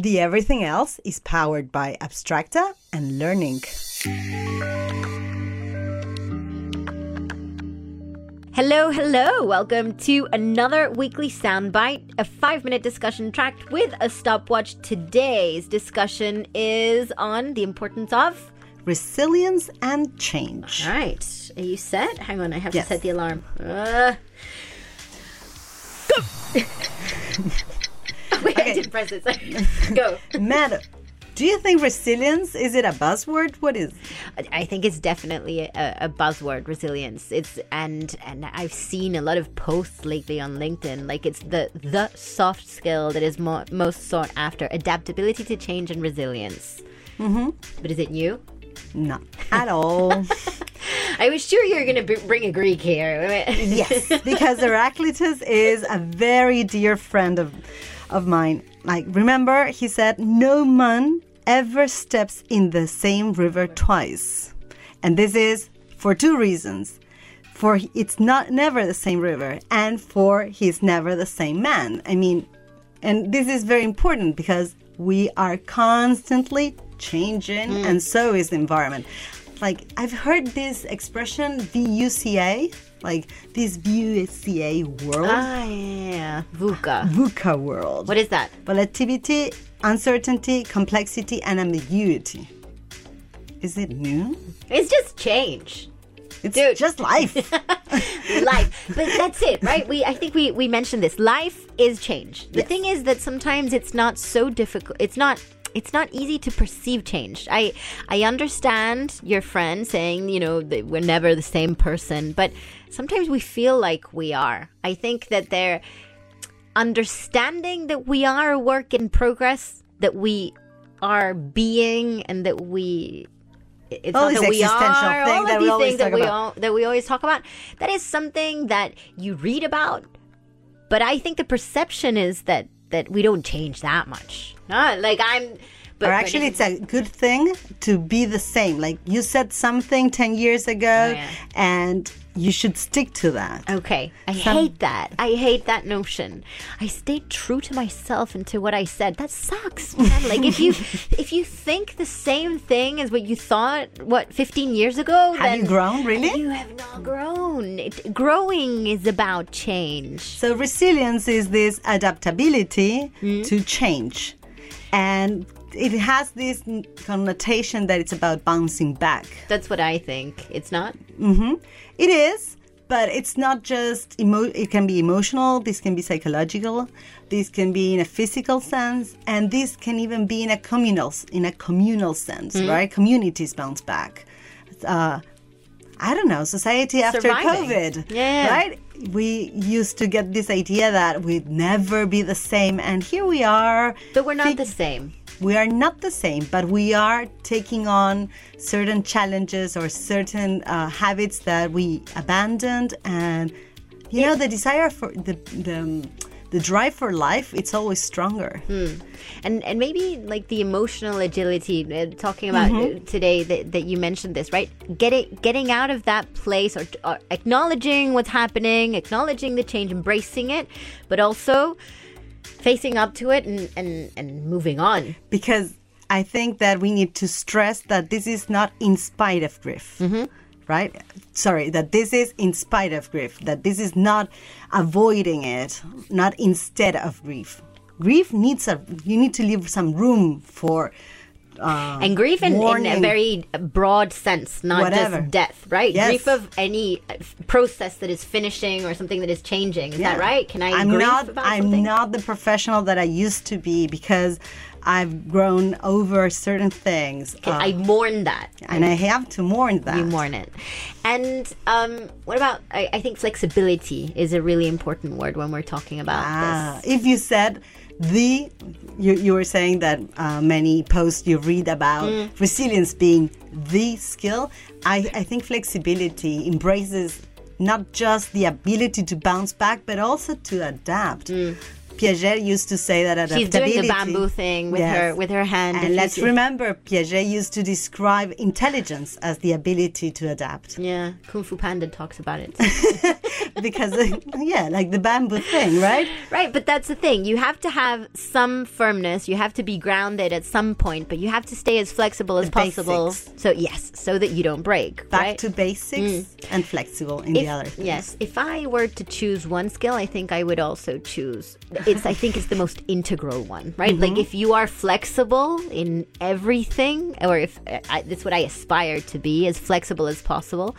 The everything else is powered by Abstracta and LearnInc. Hello, hello. Welcome to another weekly soundbite, a five minute discussion tracked with a stopwatch. Today's discussion is on the importance of. Resilience and change. All right. Are you set? Hang on, I have Yes. to set the alarm. Uh, go! Wait, I didn't press it. Go. Matt, do you think resilience is it a buzzword? What is? I think it's definitely a, a buzzword, resilience. It's and and I've seen a lot of posts lately on LinkedIn. Like it's the the soft skill that is mo- most sought after: adaptability to change and resilience. Mm-hmm. But is it you? Not at all. I was sure you were going to b- bring a Greek here. yes, because Heraclitus is a very dear friend of of mine. Like remember, he said, "No man ever steps in the same river twice," and this is for two reasons. For it's not never the same river, and for he's never the same man. I mean, and this is very important because we are constantly changing, hmm. and so is the environment. Like I've heard this expression VUCA, like this VUCA world, ah, yeah, VUCA. VUCA world. What is that? Volatility, uncertainty, complexity, and ambiguity. Is it new? It's just change. It's Dude. just life. life but that's it right we i think we we mentioned this life is change the Yes. thing is that sometimes it's not so difficult it's not it's not easy to perceive change. I i understand your friend saying you know that we're never the same person but sometimes we feel like we are. I think that they're understanding that we are a work in progress that we are being and that we it's All not that we existential are thing all of these things that we all that we always talk about that is something that you read about. But i think the perception is that that we don't change that much not like i'm but or actually, it's a good thing to be the same. Like you said something 10 years ago, Oh, yeah. and you should stick to that. Okay. I Some- hate that. I hate that notion. I stayed true to myself and to what I said. That sucks, man. like if you if you think the same thing as what you thought what 15 years ago, Have then you grown, really? You have not grown. It, growing is about change. So resilience is this adaptability Hmm? to change. And it has this connotation that it's about bouncing back. That's what I think. It's not. It is, but it's not just emo- it can be emotional, this can be psychological, this can be in a physical sense, and this can even be in a communal in a communal sense, Mm-hmm. right? Communities bounce back. Uh, I don't know, society after Surviving. COVID, Yeah. right? We used to get this idea that we'd never be the same, and here we are. But we're not the same. We are not the same, but we are taking on certain challenges or certain uh, habits that we abandoned, and you know the desire for the the um, the drive for life. It's always stronger. and and maybe like the emotional agility uh, talking about Mm-hmm. uh, today that, that you mentioned this right getting getting out of that place or, or acknowledging what's happening acknowledging the change embracing it but also facing up to it and and, and moving on because I think that we need to stress that this is not in spite of grief. Mm-hmm. Right? Sorry, that this is in spite of grief, that this is not avoiding it, not instead of grief. Grief needs a, you need to leave some room for. Uh, and grief in, in a very broad sense not Whatever. just death right Yes. grief of any uh, process that is finishing or something that is changing is that right can i I'm not. I'm something? not the professional that I used to be because I've grown over certain things, Okay, uh, i mourn that and I have to mourn that. you mourn it. And um, what about? I, I think flexibility is a really important word when we're talking about Ah, this. if you said the, you, you were saying that uh, many posts you read about Mm. resilience being the skill. I, I think flexibility embraces not just the ability to bounce back, but also to adapt. Mm. Piaget used to say that She's adaptability. doing the bamboo thing with Yes. her with her hand. And let's remember, Piaget used to describe intelligence as the ability to adapt. Yeah, Kung Fu Panda talks about it. because, yeah, like the bamboo thing, right? right, but that's the thing. You have to have some firmness. You have to be grounded at some point, but you have to stay as flexible as The possible. basics. So yes, so that you don't break. Back right? to basics mm. and flexible in If- the other. things. yes, if I were to choose one skill, I think I would also choose. It's I think it's the most integral one, right? Like Mm-hmm. if you are flexible in everything, or if I, that's what I aspire to be, as flexible as possible.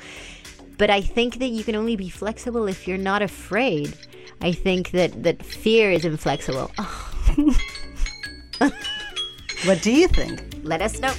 But I think that you can only be flexible if you're not afraid. I think that that fear is inflexible. Oh, What do you think? let us know.